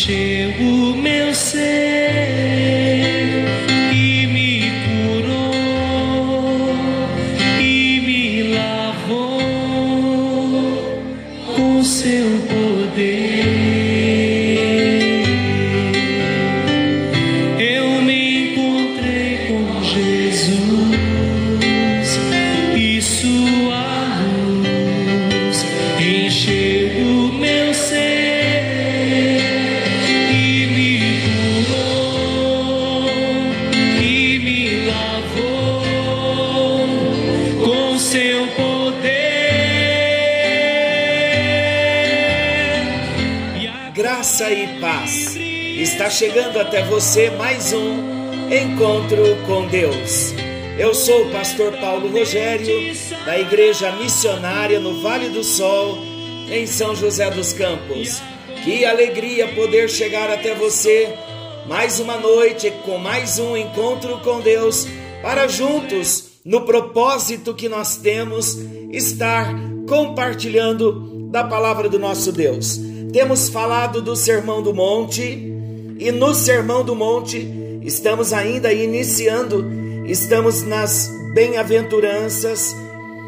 encheu Chegando até você mais um encontro com Deus. Eu sou o pastor Paulo Rogério, da Igreja Missionária no Vale do Sol, em São José dos Campos. Que alegria poder chegar até você mais uma noite com mais um encontro com Deus, para juntos, no propósito que nós temos, estar compartilhando da palavra do nosso Deus. Temos falado do Sermão do Monte e no Sermão do Monte estamos ainda iniciando, estamos nas bem-aventuranças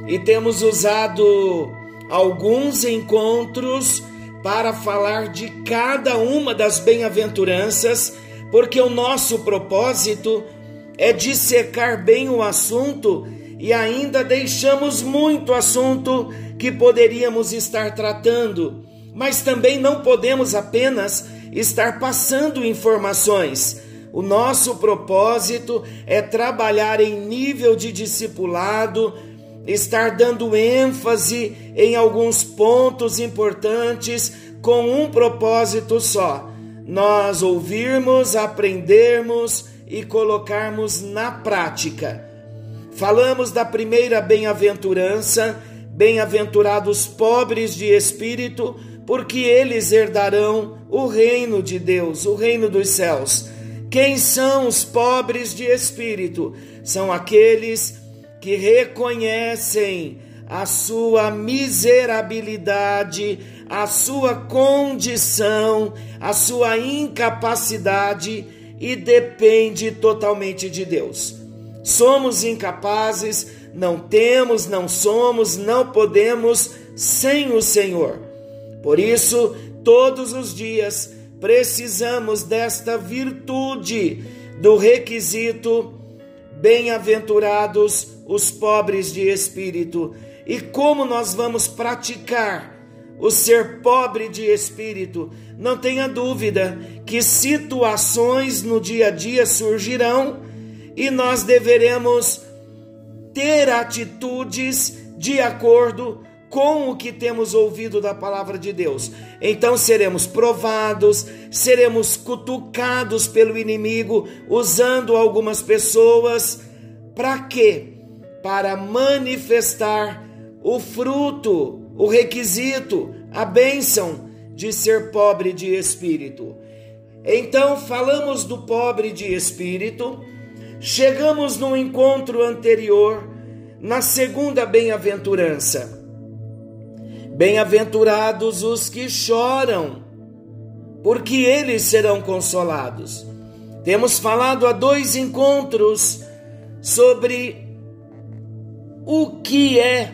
e temos usado alguns encontros para falar de cada uma das bem-aventuranças, porque o nosso propósito é dissecar bem o assunto e ainda deixamos muito assunto que poderíamos estar tratando, mas também não podemos apenas estar passando informações. O nosso propósito é trabalhar em nível de discipulado, estar dando ênfase em alguns pontos importantes com um propósito só: nós ouvirmos, aprendermos e colocarmos na prática. Falamos da primeira bem-aventurança, bem-aventurados pobres de espírito, porque eles herdarão o reino de Deus, o reino dos céus. Quem são os pobres de espírito? São aqueles que reconhecem a sua miserabilidade, a sua condição, a sua incapacidade e depende totalmente de Deus. Somos incapazes, não temos, não somos, não podemos sem o Senhor. Por isso, todos os dias precisamos desta virtude do requisito bem-aventurados os pobres de espírito. E como nós vamos praticar o ser pobre de espírito? Não tenha dúvida que situações no dia a dia surgirão e nós deveremos ter atitudes de acordo com o que temos ouvido da palavra de Deus. Então seremos provados, seremos cutucados pelo inimigo, usando algumas pessoas. Para quê? Para manifestar o fruto, o requisito, a bênção de ser pobre de espírito. Então falamos do pobre de espírito, chegamos no encontro anterior, na segunda bem-aventurança. Bem-aventurados os que choram, porque eles serão consolados. Temos falado há dois encontros sobre o que é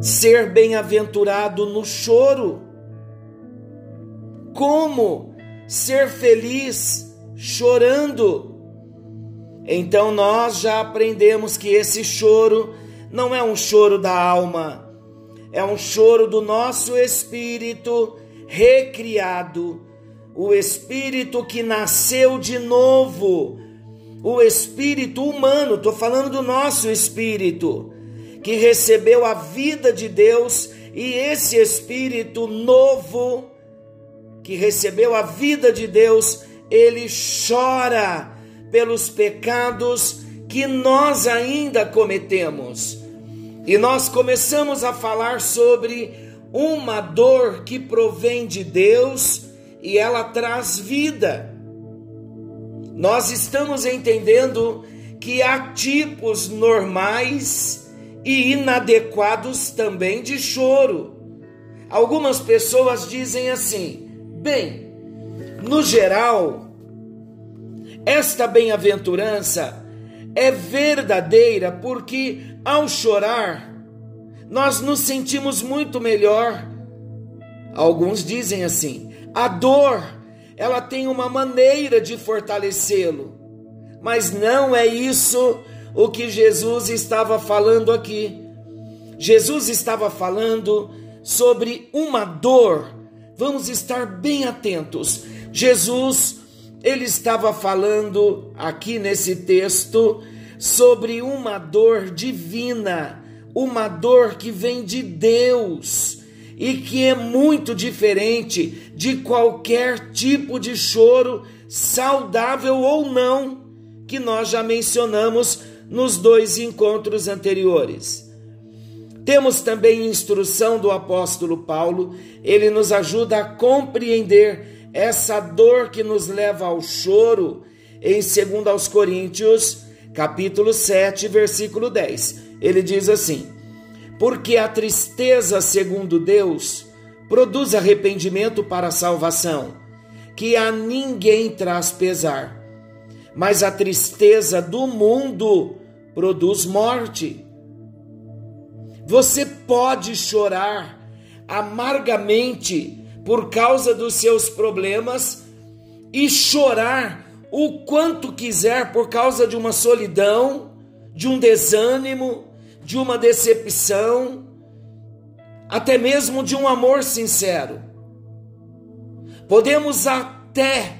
ser bem-aventurado no choro, como ser feliz chorando. Então nós já aprendemos que esse choro não é um choro da alma, é um choro do nosso espírito recriado, o espírito que nasceu de novo, o espírito humano, estou falando do nosso espírito, que recebeu a vida de Deus e esse espírito novo, que recebeu a vida de Deus, ele chora pelos pecados que nós ainda cometemos. E nós começamos a falar sobre uma dor que provém de Deus e ela traz vida. Nós estamos entendendo que há tipos normais e inadequados também de choro. Algumas pessoas dizem assim: bem, no geral, esta bem-aventurança é verdadeira porque ao chorar nós nos sentimos muito melhor. Alguns dizem assim: a dor, ela tem uma maneira de fortalecê-lo. Mas não é isso o que Jesus estava falando aqui. Jesus estava falando sobre uma dor. Vamos estar bem atentos. Jesus, ele estava falando aqui nesse texto sobre uma dor divina, uma dor que vem de Deus e que é muito diferente de qualquer tipo de choro, saudável ou não, que nós já mencionamos nos dois encontros anteriores. Temos também instrução do apóstolo Paulo, ele nos ajuda a compreender essa dor que nos leva ao choro em 2 aos Coríntios, capítulo 7, versículo 10. Ele diz assim: Porque a tristeza, segundo Deus, produz arrependimento para a salvação, que a ninguém traz pesar. Mas a tristeza do mundo produz morte. Você pode chorar amargamente por causa dos seus problemas e chorar o quanto quiser por causa de uma solidão, de um desânimo, de uma decepção, até mesmo de um amor sincero. Podemos até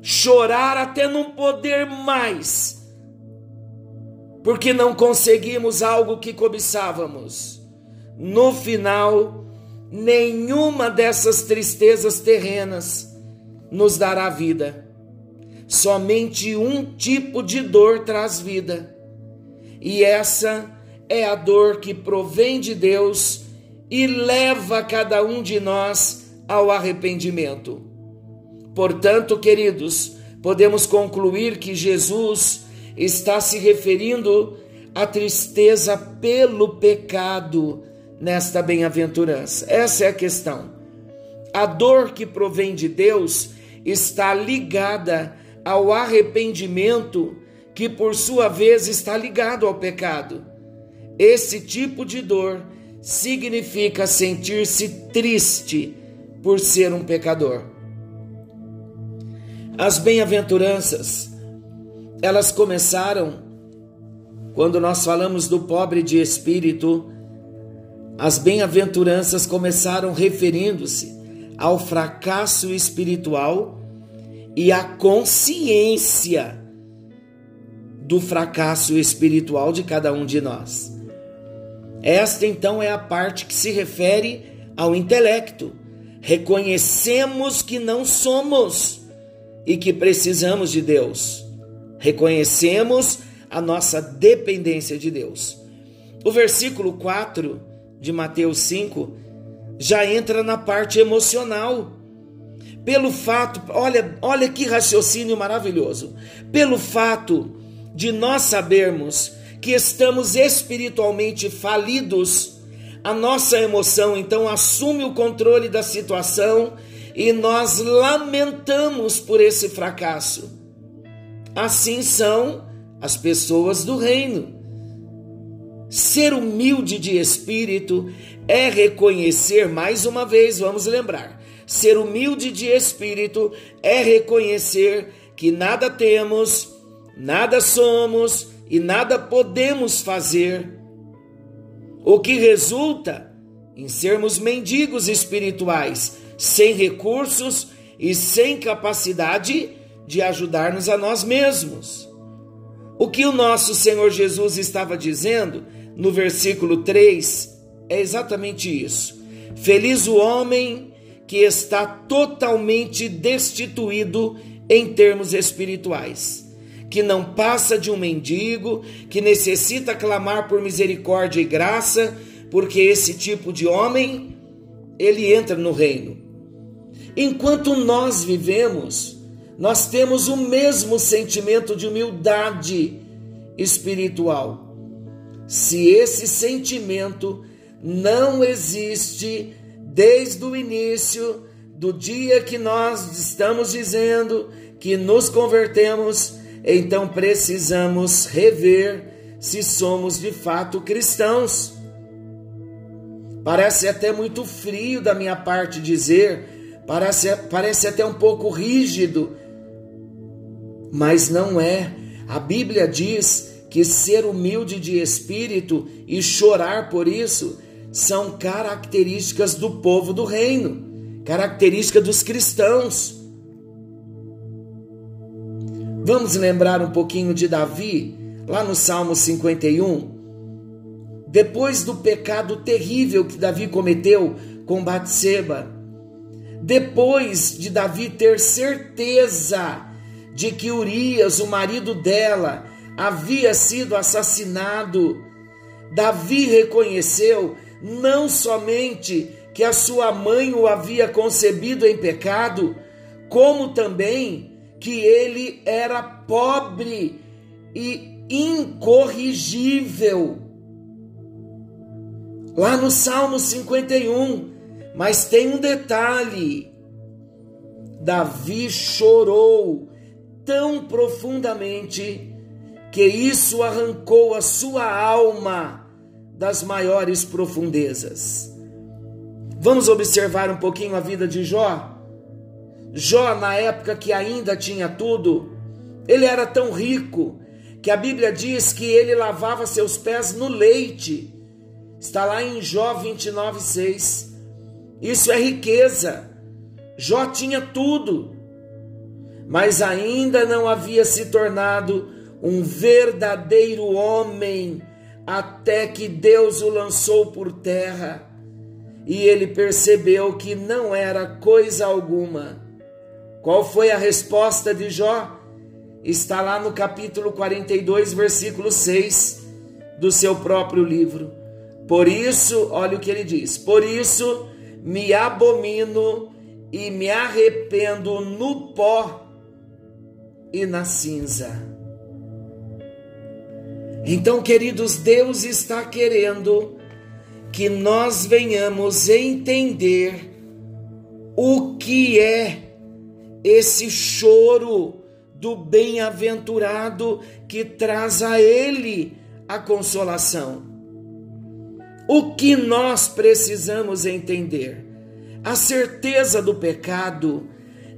chorar até não poder mais porque não conseguimos algo que cobiçávamos. No final, nenhuma dessas tristezas terrenas nos dará vida. Somente um tipo de dor traz vida, e essa é a dor que provém de Deus e leva cada um de nós ao arrependimento. Portanto, queridos, podemos concluir que Jesus está se referindo à tristeza pelo pecado nesta bem-aventurança. Essa é a questão. A dor que provém de Deus está ligada ao arrependimento, que por sua vez está ligado ao pecado. Esse tipo de dor significa sentir-se triste por ser um pecador. As bem-aventuranças elas começaram quando nós falamos do pobre de espírito, as bem-aventuranças começaram referindo-se ao fracasso espiritual e à consciência do fracasso espiritual de cada um de nós. Esta então é a parte que se refere ao intelecto. Reconhecemos que não somos e que precisamos de Deus reconhecemos a nossa dependência de Deus. O versículo 4 de Mateus 5 já entra na parte emocional. Pelo fato, olha, olha que raciocínio maravilhoso. Pelo fato de nós sabermos que estamos espiritualmente falidos, a nossa emoção então assume o controle da situação e nós lamentamos por esse fracasso. Assim são as pessoas do reino. Ser humilde de espírito é reconhecer, mais uma vez, vamos lembrar: ser humilde de espírito é reconhecer que nada temos, nada somos e nada podemos fazer, o que resulta em sermos mendigos espirituais, sem recursos e sem capacidade de ajudar-nos a nós mesmos. O que o nosso Senhor Jesus estava dizendo no versículo 3 é exatamente isso. Feliz o homem que está totalmente destituído em termos espirituais, que não passa de um mendigo, que necessita clamar por misericórdia e graça, porque esse tipo de homem ele entra no reino. Enquanto nós vivemos nós temos o mesmo sentimento de humildade espiritual. Se esse sentimento não existe desde o início do dia que nós estamos dizendo que nos convertemos, então precisamos rever se somos de fato cristãos. Parece até muito frio da minha parte dizer, parece, parece até um pouco rígido, mas não é. A Bíblia diz que ser humilde de espírito e chorar por isso são características do povo do reino, característica dos cristãos. Vamos lembrar um pouquinho de Davi, lá no Salmo 51. Depois do pecado terrível que Davi cometeu com Batseba, depois de Davi ter certeza de que Urias, o marido dela, havia sido assassinado, Davi reconheceu não somente que a sua mãe o havia concebido em pecado, como também que ele era pobre e incorrigível. Lá no Salmo 51, mas tem um detalhe: Davi chorou tão profundamente que isso arrancou a sua alma das maiores profundezas. Vamos observar um pouquinho a vida de Jó? Jó, na época que ainda tinha tudo, ele era tão rico que a Bíblia diz que ele lavava seus pés no leite. Está lá em Jó 29, 6. Isso é riqueza. Jó tinha tudo, mas ainda não havia se tornado um verdadeiro homem até que Deus o lançou por terra e ele percebeu que não era coisa alguma qual foi a resposta de Jó? Está lá no capítulo 42, versículo 6 do seu próprio livro. Por isso, olha o que ele diz: Por isso me abomino e me arrependo no pó e na cinza. Então, queridos, Deus está querendo que nós venhamos entender o que é esse choro do bem-aventurado que traz a ele a consolação. O que nós precisamos entender? A certeza do pecado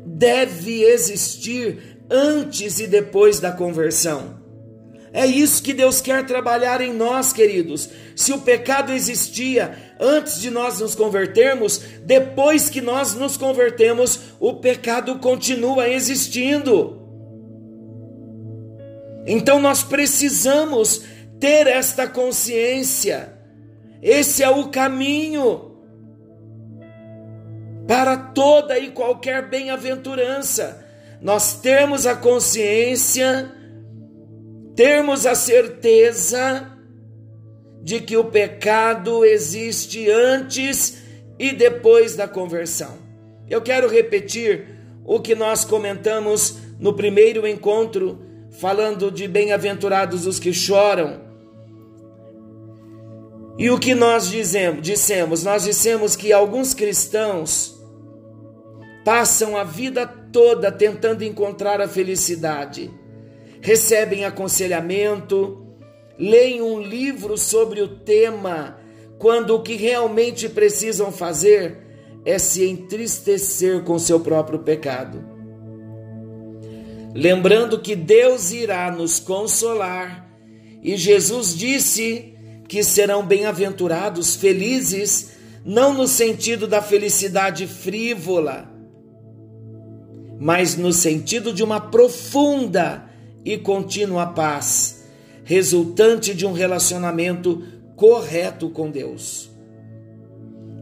deve existir antes e depois da conversão. É isso que Deus quer trabalhar em nós, queridos. Se o pecado existia antes de nós nos convertermos, depois que nós nos convertemos, o pecado continua existindo. Então nós precisamos ter esta consciência. Esse é o caminho para toda e qualquer bem-aventurança. Nós temos a consciência termos a certeza de que o pecado existe antes e depois da conversão. Eu quero repetir o que nós comentamos no primeiro encontro, falando de bem-aventurados os que choram. E o que nós dizemos, dissemos? Nós dissemos que alguns cristãos passam a vida toda tentando encontrar a felicidade recebem aconselhamento, leem um livro sobre o tema, quando o que realmente precisam fazer é se entristecer com seu próprio pecado. Lembrando que Deus irá nos consolar, e Jesus disse que serão bem-aventurados, felizes, não no sentido da felicidade frívola, mas no sentido de uma profunda e contínua paz, resultante de um relacionamento correto com Deus.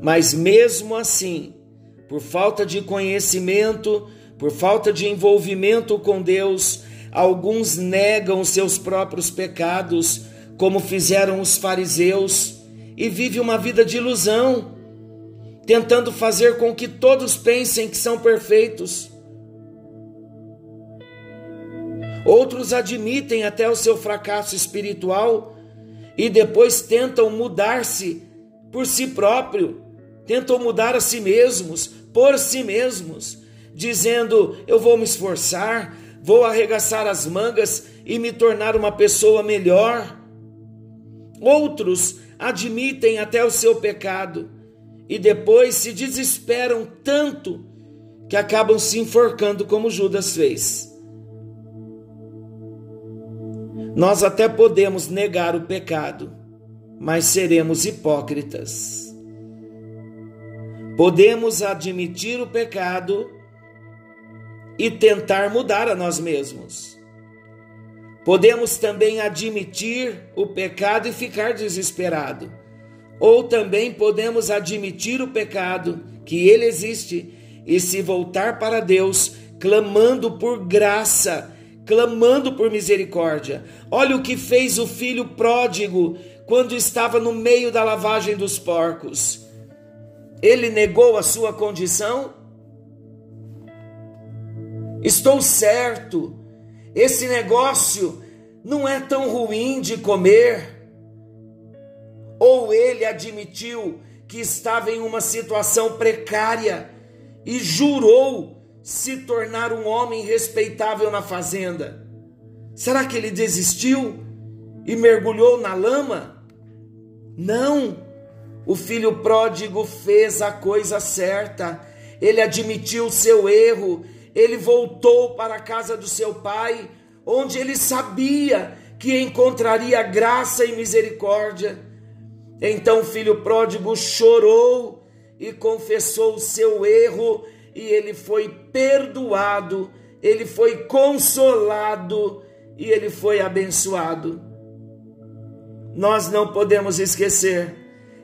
Mas mesmo assim, por falta de conhecimento, por falta de envolvimento com Deus, alguns negam seus próprios pecados, como fizeram os fariseus, e vivem uma vida de ilusão, tentando fazer com que todos pensem que são perfeitos Outros admitem até o seu fracasso espiritual e depois tentam mudar-se por si próprio, tentam mudar a si mesmos, por si mesmos, dizendo: Eu vou me esforçar, vou arregaçar as mangas e me tornar uma pessoa melhor. Outros admitem até o seu pecado e depois se desesperam tanto que acabam se enforcando como Judas fez. Nós até podemos negar o pecado, mas seremos hipócritas. Podemos admitir o pecado e tentar mudar a nós mesmos. Podemos também admitir o pecado e ficar desesperado. Ou também podemos admitir o pecado, que ele existe, e se voltar para Deus, clamando por graça, clamando por misericórdia. Olha o que fez o filho pródigo quando estava no meio da lavagem dos porcos. Ele negou a sua condição Estou certo, esse negócio não é tão ruim de comer. Ou ele admitiu que estava em uma situação precária e jurou se tornar um homem respeitável na fazenda. Será que ele desistiu e mergulhou na lama? Não. O filho pródigo fez a coisa certa. Ele admitiu seu erro ele voltou para a casa do seu pai, onde ele sabia que encontraria graça e misericórdia. Então o filho pródigo chorou e confessou o seu erro, e ele foi perdoado, ele foi consolado e ele foi abençoado. Nós não podemos esquecer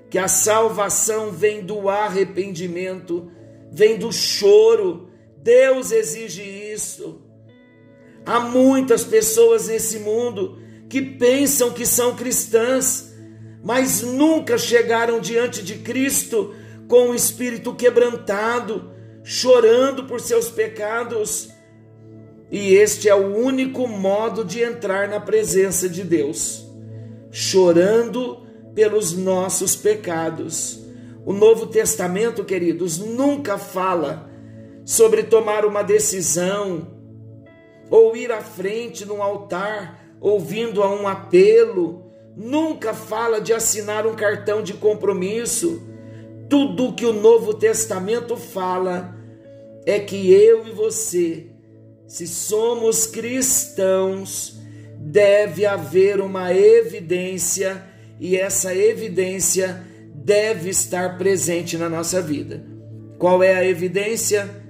que a salvação vem do arrependimento, vem do choro, Deus exige isso. Há muitas pessoas nesse mundo que pensam que são cristãs, mas nunca chegaram diante de Cristo com o espírito quebrantado, chorando por seus pecados. E este é o único modo de entrar na presença de Deus, chorando pelos nossos pecados. O Novo Testamento, queridos, nunca fala sobre tomar uma decisão, ou ir à frente num altar, ouvindo a um apelo, nunca fala de assinar um cartão de compromisso. Tudo que o Novo Testamento fala é que eu e você, se somos cristãos, deve haver uma evidência e essa evidência deve estar presente na nossa vida. Qual é a evidência?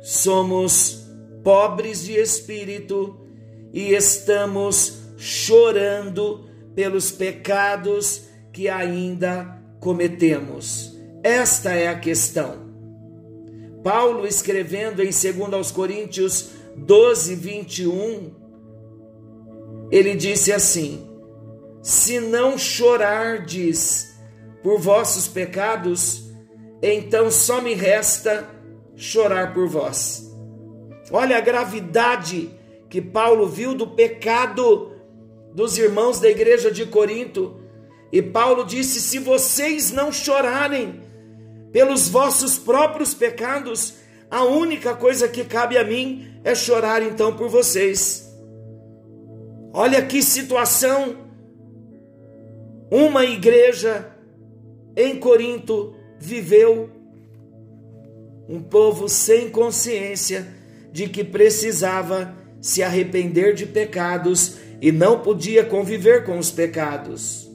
somos pobres de espírito e estamos chorando pelos pecados que ainda cometemos. Esta é a questão. Paulo, escrevendo em 2 Coríntios 12, 21, ele disse assim: Se não chorardes por vossos pecados, então só me resta chorar por vós. Olha a gravidade que Paulo viu do pecado dos irmãos da igreja de Corinto. E Paulo disse: Se vocês não chorarem pelos vossos próprios pecados, a única coisa que cabe a mim é chorar então por vocês. Olha que situação! Uma igreja em Corinto viveu um povo sem consciência de que precisava se arrepender de pecados e não podia conviver com os pecados.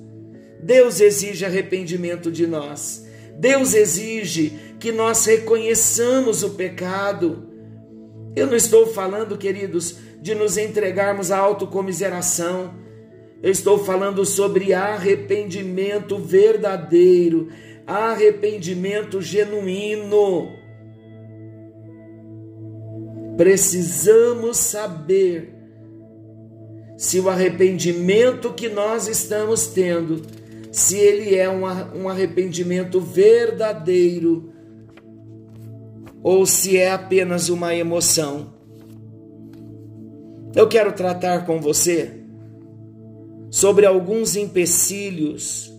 Deus exige arrependimento de nós. Deus exige que nós reconheçamos o pecado. Eu não estou falando, queridos, de nos entregarmos à autocomiseração. Eu estou falando sobre arrependimento verdadeiro, arrependimento genuíno. Precisamos saber se o arrependimento que nós estamos tendo, se ele é um, arrependimento verdadeiro ou se é apenas uma emoção. Eu quero tratar com você sobre alguns empecilhos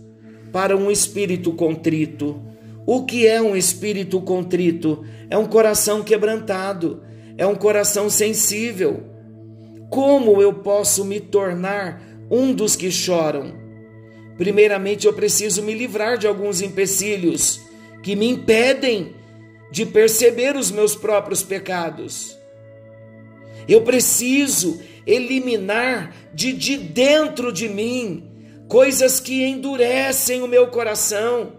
para um espírito contrito, O que é um espírito contrito? É um coração quebrantado, é um coração sensível. Como eu posso me tornar um dos que choram? Primeiramente, eu preciso me livrar de alguns empecilhos que me impedem de perceber os meus próprios pecados. Eu preciso eliminar de, de dentro de mim coisas que endurecem o meu coração,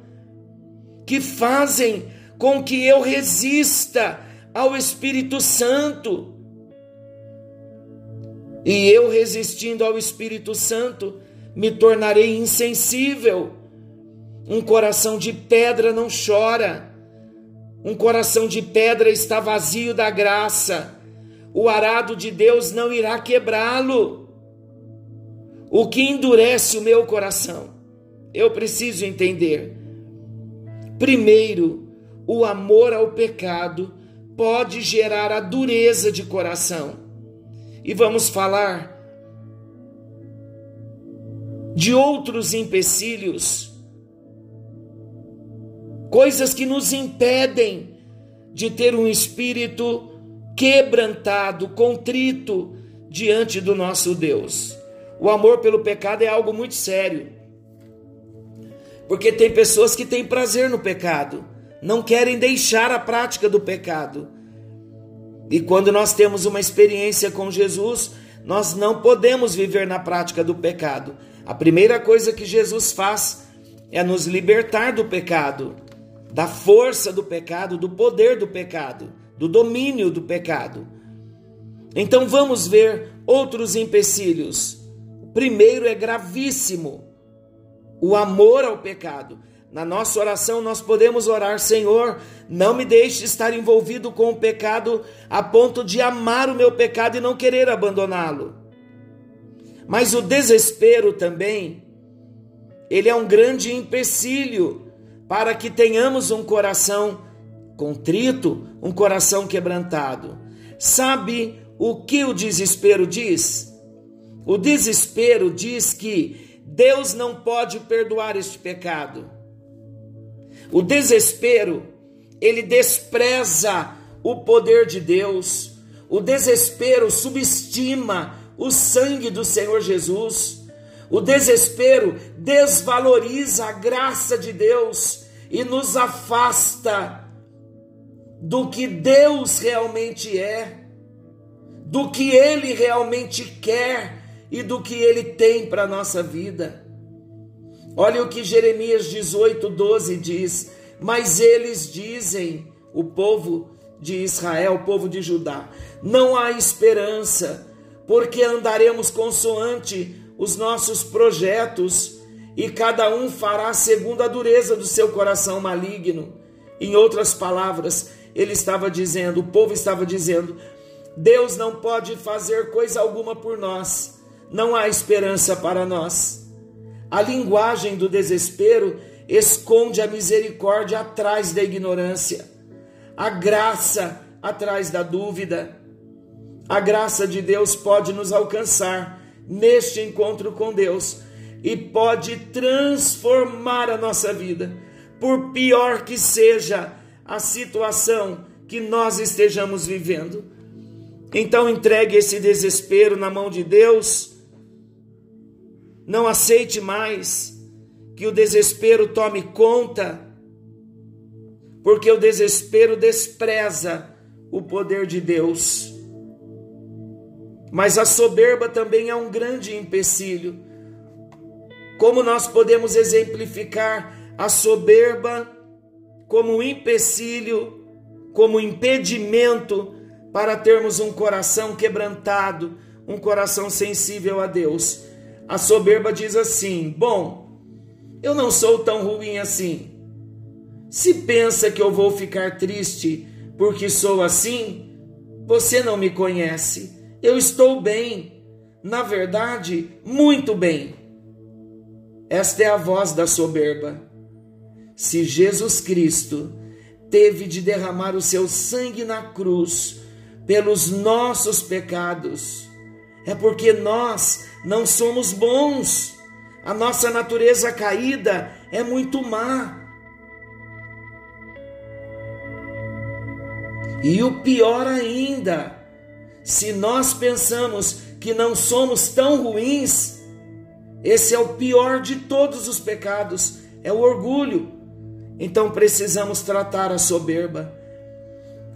que fazem com que eu resista ao Espírito Santo. E eu resistindo ao Espírito Santo, me tornarei insensível. Um coração de pedra não chora. Um coração de pedra está vazio da graça. O arado de Deus não irá quebrá-lo. O que endurece o meu coração? Eu preciso entender. Primeiro, o amor ao pecado pode gerar a dureza de coração. E vamos falar de outros empecilhos, coisas que nos impedem de ter um espírito quebrantado, contrito diante do nosso Deus. O amor pelo pecado é algo muito sério. Porque tem pessoas que têm prazer no pecado, não querem deixar a prática do pecado. E quando nós temos uma experiência com Jesus, nós não podemos viver na prática do pecado. A primeira coisa que Jesus faz é nos libertar do pecado, da força do pecado, do poder do pecado, do domínio do pecado. Então vamos ver outros empecilhos. O primeiro é gravíssimo: o amor ao pecado. Na nossa oração, nós podemos orar, Senhor, não me deixe estar envolvido com o pecado a ponto de amar o meu pecado e não querer abandoná-lo. Mas o desespero também, ele é um grande empecilho para que tenhamos um coração contrito, um coração quebrantado. Sabe o que o desespero diz? O desespero diz que Deus não pode perdoar este pecado. O desespero, ele despreza o poder de Deus. O desespero subestima o sangue do Senhor Jesus. O desespero desvaloriza a graça de Deus e nos afasta do que Deus realmente é, do que Ele realmente quer e do que Ele tem para a nossa vida. Olha o que Jeremias 18, 12 diz: Mas eles dizem, o povo de Israel, o povo de Judá, não há esperança porque andaremos consoante os nossos projetos e cada um fará segundo a dureza do seu coração maligno. Em outras palavras, ele estava dizendo, o povo estava dizendo: Deus não pode fazer coisa alguma por nós, não há esperança para nós. A linguagem do desespero esconde a misericórdia atrás da ignorância, a graça atrás da dúvida. A graça de Deus pode nos alcançar neste encontro com Deus e pode transformar a nossa vida, por pior que seja a situação que nós estejamos vivendo. Então entregue esse desespero na mão de Deus. Não aceite mais que o desespero tome conta, porque o desespero despreza o poder de Deus. Mas a soberba também é um grande empecilho. Como nós podemos exemplificar a soberba como empecilho, como impedimento para termos um coração quebrantado, um coração sensível a Deus? A soberba diz assim: Bom, eu não sou tão ruim assim. Se pensa que eu vou ficar triste porque sou assim, você não me conhece. Eu estou bem, na verdade, muito bem. Esta é a voz da soberba. Se Jesus Cristo teve de derramar o seu sangue na cruz pelos nossos pecados, é porque nós não somos bons. A nossa natureza caída é muito má. E o pior ainda, se nós pensamos que não somos tão ruins, esse é o pior de todos os pecados, é o orgulho. Então precisamos tratar a soberba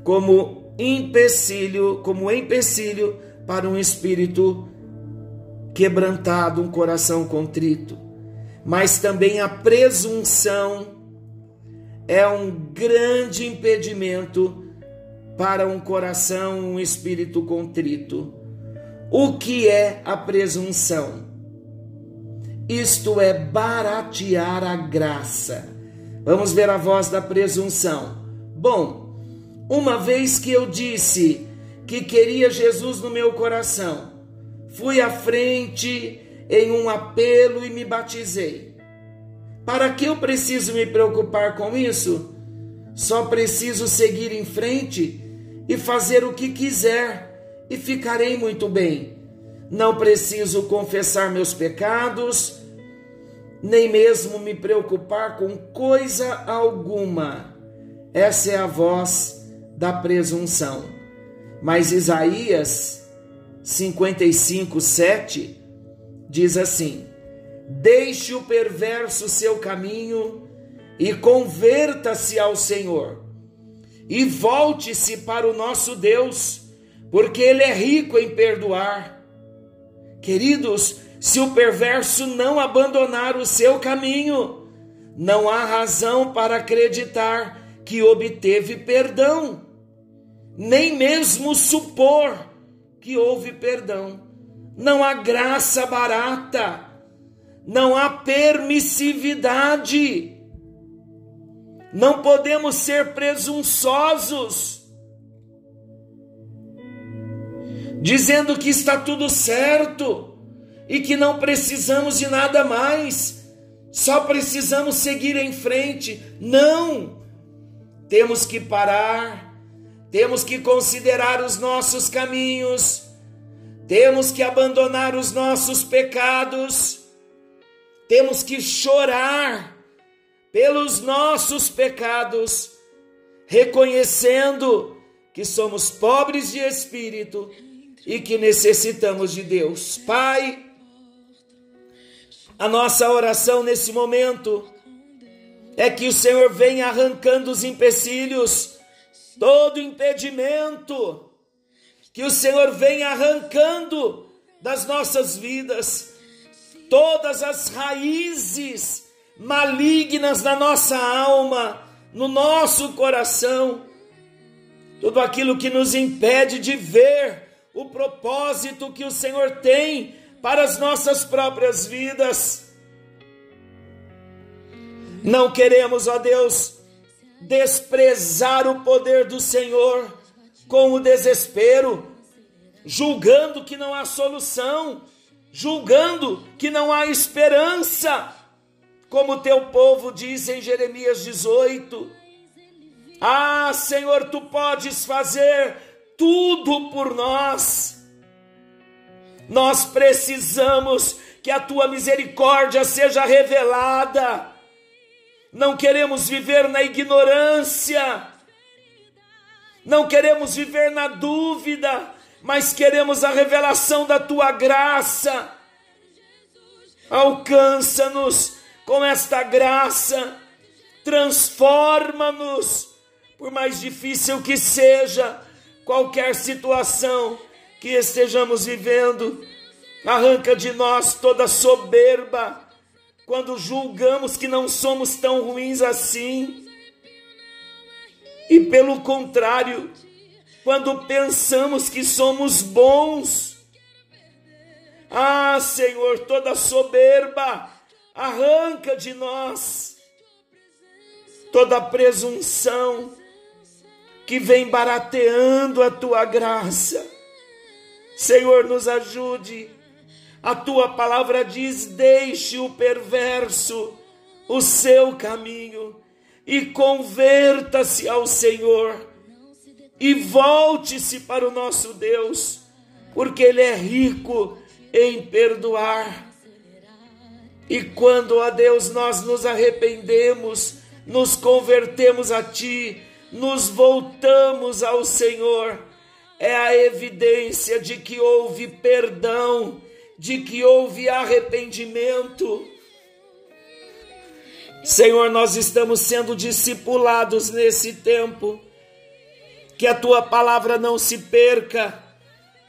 como empecilho, como empecilho para um espírito quebrantado, um coração contrito. Mas também a presunção é um grande impedimento para um coração, um espírito contrito. O que é a presunção? Isto é baratear a graça. Vamos ver a voz da presunção. Bom, uma vez que eu disse que queria Jesus no meu coração, fui à frente em um apelo e me batizei. Para que eu preciso me preocupar com isso? Só preciso seguir em frente e fazer o que quiser e ficarei muito bem. Não preciso confessar meus pecados, nem mesmo me preocupar com coisa alguma. Essa é a voz da presunção. Mas Isaías 55, 7 diz assim: Deixe o perverso seu caminho e converta-se ao Senhor, e volte-se para o nosso Deus, porque Ele é rico em perdoar. Queridos, se o perverso não abandonar o seu caminho, não há razão para acreditar que obteve perdão, nem mesmo supor que houve perdão. Não há graça barata, não há permissividade. Não podemos ser presunçosos, dizendo que está tudo certo e que não precisamos de nada mais, só precisamos seguir em frente. Não! Temos que parar, temos que considerar os nossos caminhos, temos que abandonar os nossos pecados, temos que chorar pelos nossos pecados, reconhecendo que somos pobres de espírito e que necessitamos de Deus. Pai, a nossa oração nesse momento é que o Senhor venha arrancando os empecilhos, todo impedimento, que o Senhor venha arrancando das nossas vidas todas as raízes malignas na nossa alma, no nosso coração, tudo aquilo que nos impede de ver o propósito que o Senhor tem para as nossas próprias vidas. Não queremos, ó Deus, desprezar o poder do Senhor com o desespero, julgando que não há solução, julgando que não há esperança, como teu povo diz em Jeremias 18. Ah, Senhor, tu podes fazer tudo por nós nós precisamos que a tua misericórdia seja revelada. Não queremos viver na ignorância, não queremos viver na dúvida, mas queremos a revelação da tua graça. Alcança-nos com esta graça, transforma-nos, por mais difícil que seja qualquer situação que estejamos vivendo. Arranca de nós toda soberba quando julgamos que não somos tão ruins assim. E pelo contrário, quando pensamos que somos bons. Ah, Senhor, toda soberba arranca de nós toda presunção que vem barateando a tua graça Senhor, nos ajude. A tua palavra diz: deixe o perverso o seu caminho e converta-se ao Senhor e volte-se para o nosso Deus, porque Ele é rico em perdoar. E quando, a Deus, nós nos arrependemos, nos convertemos a Ti, nos voltamos ao Senhor, é a evidência de que houve perdão, de que houve arrependimento. Senhor, nós estamos sendo discipulados nesse tempo, que a tua palavra não se perca,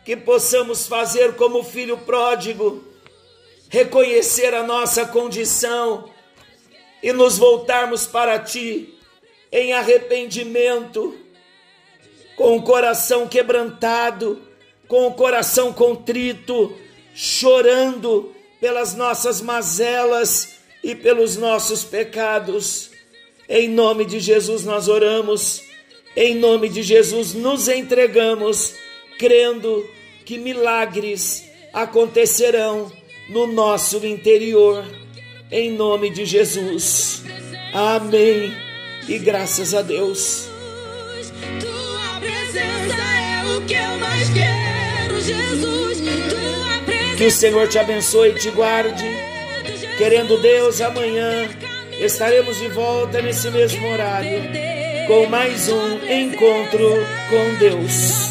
que possamos fazer como filho pródigo, reconhecer a nossa condição e nos voltarmos para ti em arrependimento, com o coração quebrantado, com o coração contrito, chorando pelas nossas mazelas e pelos nossos pecados. Em nome de Jesus nós oramos, em nome de Jesus nos entregamos, crendo que milagres acontecerão no nosso interior. Em nome de Jesus. Amém. E graças a Deus. Tua presença é o que eu mais quero, Jesus. Tua presença Que o Senhor te abençoe e te guarde. Querendo Deus, amanhã estaremos de volta nesse mesmo horário com mais um encontro com Deus.